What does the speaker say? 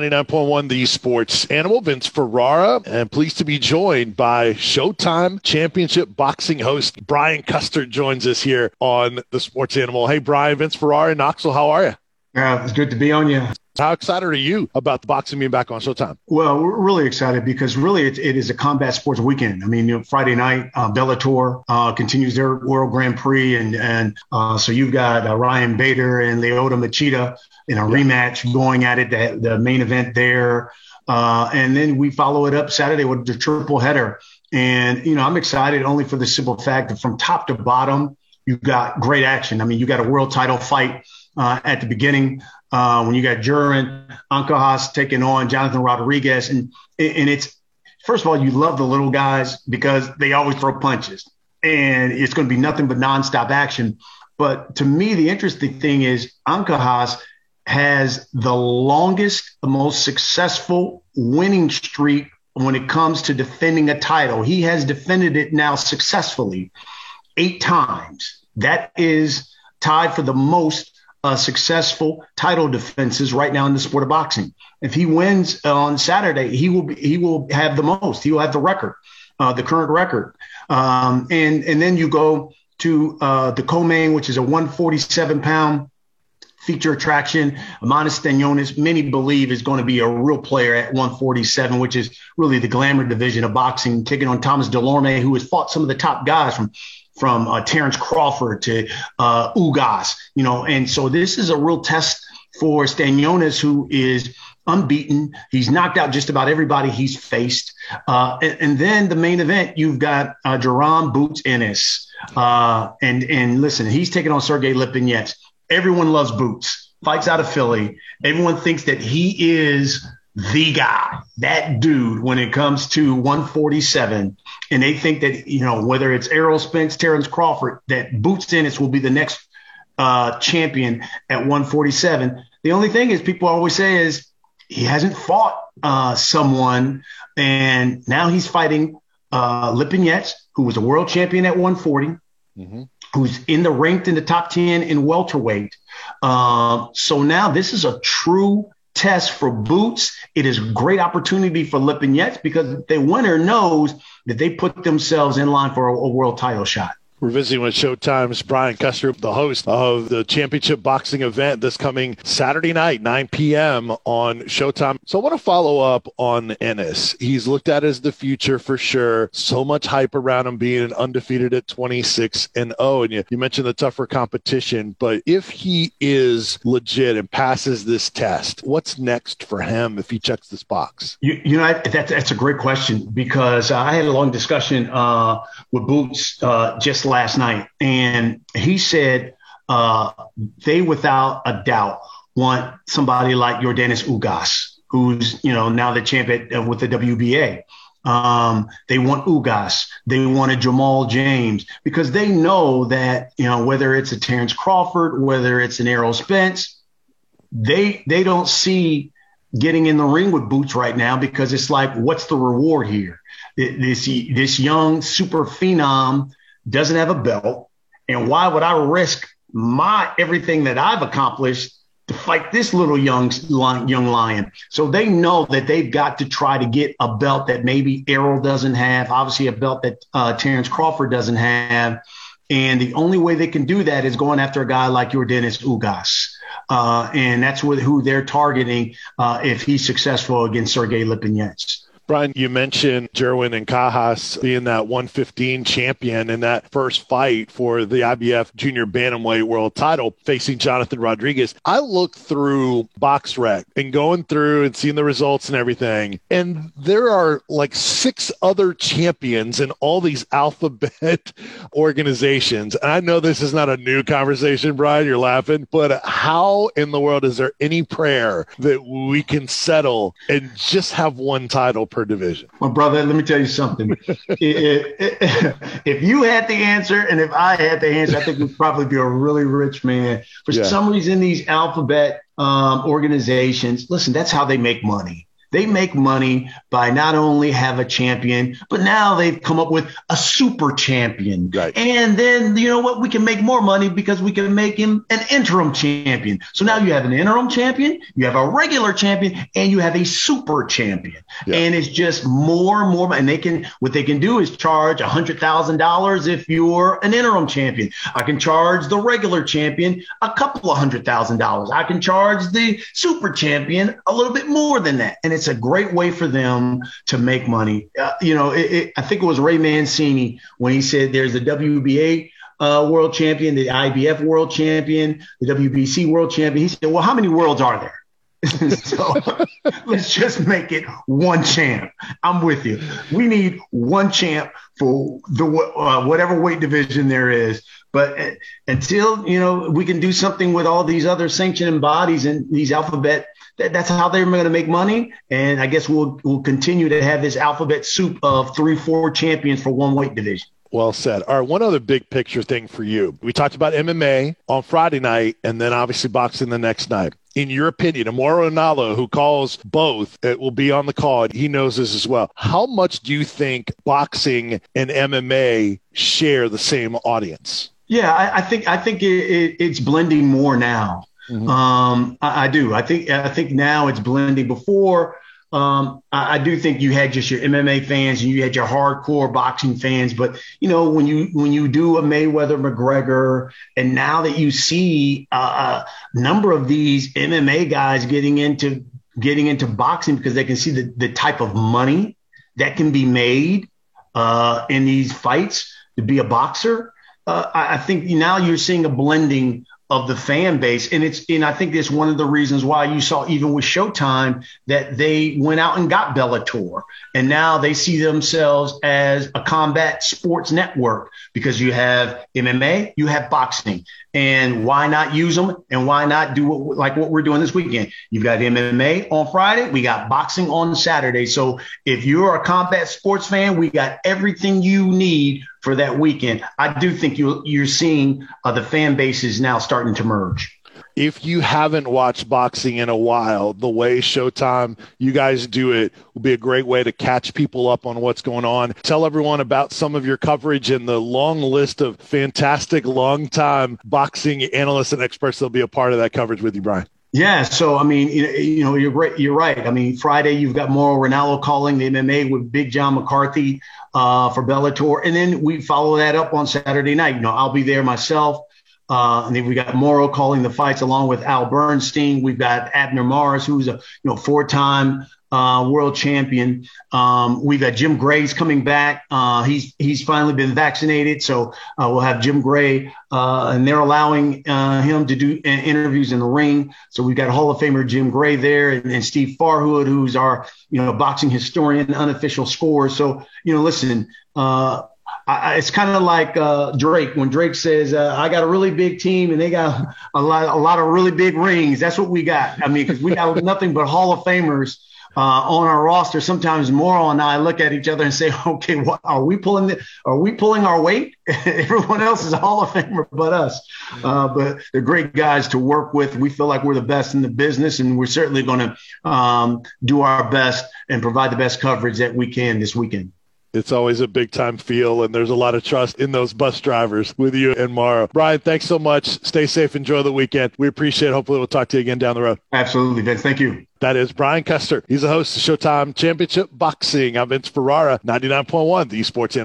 99.1 The Sports Animal, Vince Ferrara, and pleased to be joined by Showtime Championship boxing host Brian Custer joins us here on The Sports Animal. Hey, Brian, Vince Ferrara Knoxville, how are you? Yeah, it's good to be on you. How excited are you about the boxing being back on Showtime? Well, we're really excited because really it, it is a combat sports weekend. I mean, you know, Friday night, uh, Bellator uh, continues their World Grand Prix, and and uh, so you've got uh, Ryan Bader and Lyoto Machida in a yeah. rematch going at it, the, the main event there, uh, and then we follow it up Saturday with the triple header. And you know, I'm excited only for the simple fact that from top to bottom, you've got great action. I mean, you got a world title fight uh, at the beginning uh, when you got Jerwin Ancajas taking on Jonathan Rodriguez. And, and it's, first of all, you love the little guys because they always throw punches and it's going to be nothing but nonstop action. But to me, the interesting thing is Ancajas has the longest, the most successful winning streak when it comes to defending a title. He has defended it now successfully eight times. That is tied for the most uh, successful title defenses right now in the sport of boxing. If he wins on Saturday, he will be, he will have the most. He will have the record, uh, the current record. Um, and and then you go to uh, the co-main, which is a 147 pound feature attraction. Eimantas Stanionis, many believe is going to be a real player at 147, which is really the glamour division of boxing, taking on Thomas Dulorme, who has fought some of the top guys from from uh, Terrence Crawford to uh, Ugas, you know, and so this is a real test for Stanionis, who is unbeaten. He's knocked out just about everybody he's faced. Uh, and, and, then the main event, you've got uh, Boots Ennis. Uh, and, and listen, he's taking on Sergey Lipinets. Everyone loves Boots, fights out of Philly. Everyone thinks that he is the guy, that dude when it comes to 147. And they think that, you know, whether it's Errol Spence, Terrence Crawford, that Boots Ennis will be the next uh, champion at 147. The only thing is people always say is he hasn't fought uh, someone and now he's fighting uh, Lipinets, who was a world champion at 140, mm-hmm. who's in the ranked in the top 10 in welterweight. Uh, so now this is a true test for Boots. It is a great opportunity for Lipinets because the winner knows that they put themselves in line for a, a world title shot. We're visiting with Showtime's Brian Custer, the host of the championship boxing event this coming Saturday night, 9 p.m. on Showtime. So I want to follow up on Ennis. He's looked at as the future for sure. So much hype around him being undefeated at 26 and 0. And you, you mentioned the tougher competition, but if he is legit and passes this test, what's next for him if he checks this box? You, you know, that's, that's a great question because I had a long discussion uh, with Boots uh, just last night, and he said uh, they, without a doubt, want somebody like Yordenis Ugas, who's you know now the champion with the WBA. Um, they want Ugas. They want a Jamal James because they know that you know whether it's a Terrence Crawford, whether it's an Errol Spence, they they don't see getting in the ring with Boots right now because it's like, what's the reward here? This this young super phenom doesn't have a belt. And why would I risk my everything that I've accomplished to fight this little young young lion? So they know that they've got to try to get a belt that maybe Errol doesn't have, obviously a belt that uh, Terrence Crawford doesn't have. And the only way they can do that is going after a guy like Yordenis Ugas. Uh, and that's what, who they're targeting uh, if he's successful against Sergey Lipinets. Brian, you mentioned Jerwin Ancajas being that 115 champion in that first fight for the IBF Junior Bantamweight World Title facing Jonathan Rodriguez. I looked through BoxRec and going through and seeing the results and everything, and there are like six other champions in all these alphabet organizations. And I know this is not a new conversation, Brian. You're laughing, but how in the world is there any prayer that we can settle and just have one title? Per division? Well, brother, let me tell you something. if you had the answer and if I had the answer, I think we'd probably be a really rich man. For yeah. some reason, these alphabet um, organizations, listen, that's how they make money. They make money by not only have a champion, but now they've come up with a super champion. Right. And then you know what? We can make more money because we can make him an interim champion. So now you have an interim champion, you have a regular champion, and you have a super champion. Yeah. And it's just more and more. And they can what they can do is charge a hundred thousand dollars if you're an interim champion. I can charge the regular champion a couple of hundred thousand dollars. I can charge the super champion a little bit more than that. And it's a great way for them to make money. Uh, you know, it, it, I think it was Ray Mancini when he said there's a WBA uh, world champion, the IBF world champion, the WBC world champion. He said, well, how many worlds are there? so let's just make it one champ. I'm with you. We need one champ for the uh, whatever weight division there is. But uh, until you know we can do something with all these other sanctioning bodies and these alphabet, that, that's how they're going to make money. And I guess we'll we'll continue to have this alphabet soup of three, four champions for one weight division. Well said. All right, one other big picture thing for you. We talked about MMA on Friday night and then obviously boxing the next night in your opinion, Mauro Ranallo, who calls both, it will be on the call. He knows this as well. How much do you think boxing and MMA share the same audience? Yeah, I, I think I think it, it, it's blending more now. Mm-hmm. Um, I, I, do. I think I think now it's blending. Before um, I, I, do think you had just your MMA fans and you had your hardcore boxing fans, but you know when you when you do a Mayweather McGregor, and now that you see a number of these MMA guys getting into getting into boxing because they can see the, the type of money that can be made uh, in these fights to be a boxer. Uh, I, I think now you're seeing a blending of the fan base. And it's, and I think that's one of the reasons why you saw even with Showtime that they went out and got Bellator. And now they see themselves as a combat sports network because you have MMA, you have boxing. And why not use them? And why not do what, like what we're doing this weekend? You've got MMA on Friday. We got boxing on Saturday. So if you're a combat sports fan, we got everything you need for that weekend. I do think you, you're seeing uh, the fan bases now starting to merge. If you haven't watched boxing in a while, the way Showtime, you guys do it, will be a great way to catch people up on what's going on. Tell everyone about some of your coverage and the long list of fantastic, long-time boxing analysts and experts that'll be a part of that coverage with you, Brian. Yeah, so I mean, you know, you're great. You're right. I mean, Friday you've got Mauro Ranallo calling the MMA with Big John McCarthy uh, for Bellator, and then we follow that up on Saturday night. You know, I'll be there myself. Uh, and then we got Mauro calling the fights along with Al Bernstein. We've got Abner Mares, who's a you know four-time uh, world champion. Um, we've got Jim Gray's coming back. Uh, he's he's finally been vaccinated, so uh, we'll have Jim Gray, uh, and they're allowing uh, him to do interviews in the ring. So we've got Hall of Famer Jim Gray there, and, and Steve Farhood, who's our you know boxing historian, unofficial score. So you know, listen. Uh, I, it's kind of like uh, Drake when Drake says, uh, "I got a really big team and they got a lot, a lot of really big rings." That's what we got. I mean, because we got nothing but Hall of Famers uh, on our roster, sometimes Mauro and I look at each other and say, "Okay, what are we pulling? The, are we pulling our weight? Everyone else is a Hall of Famer but us." Uh, but they're great guys to work with. We feel like we're the best in the business, and we're certainly going to um, do our best and provide the best coverage that we can this weekend. It's always a big time feel, and there's a lot of trust in those bus drivers with you and Mauro. Brian, thanks so much. Stay safe. Enjoy the weekend. We appreciate it. Hopefully, we'll talk to you again down the road. Absolutely, Vince. Thank you. That is Brian Custer. He's the host of Showtime Championship Boxing. I'm Vince Ferrara, 99.1, the Sports Animal.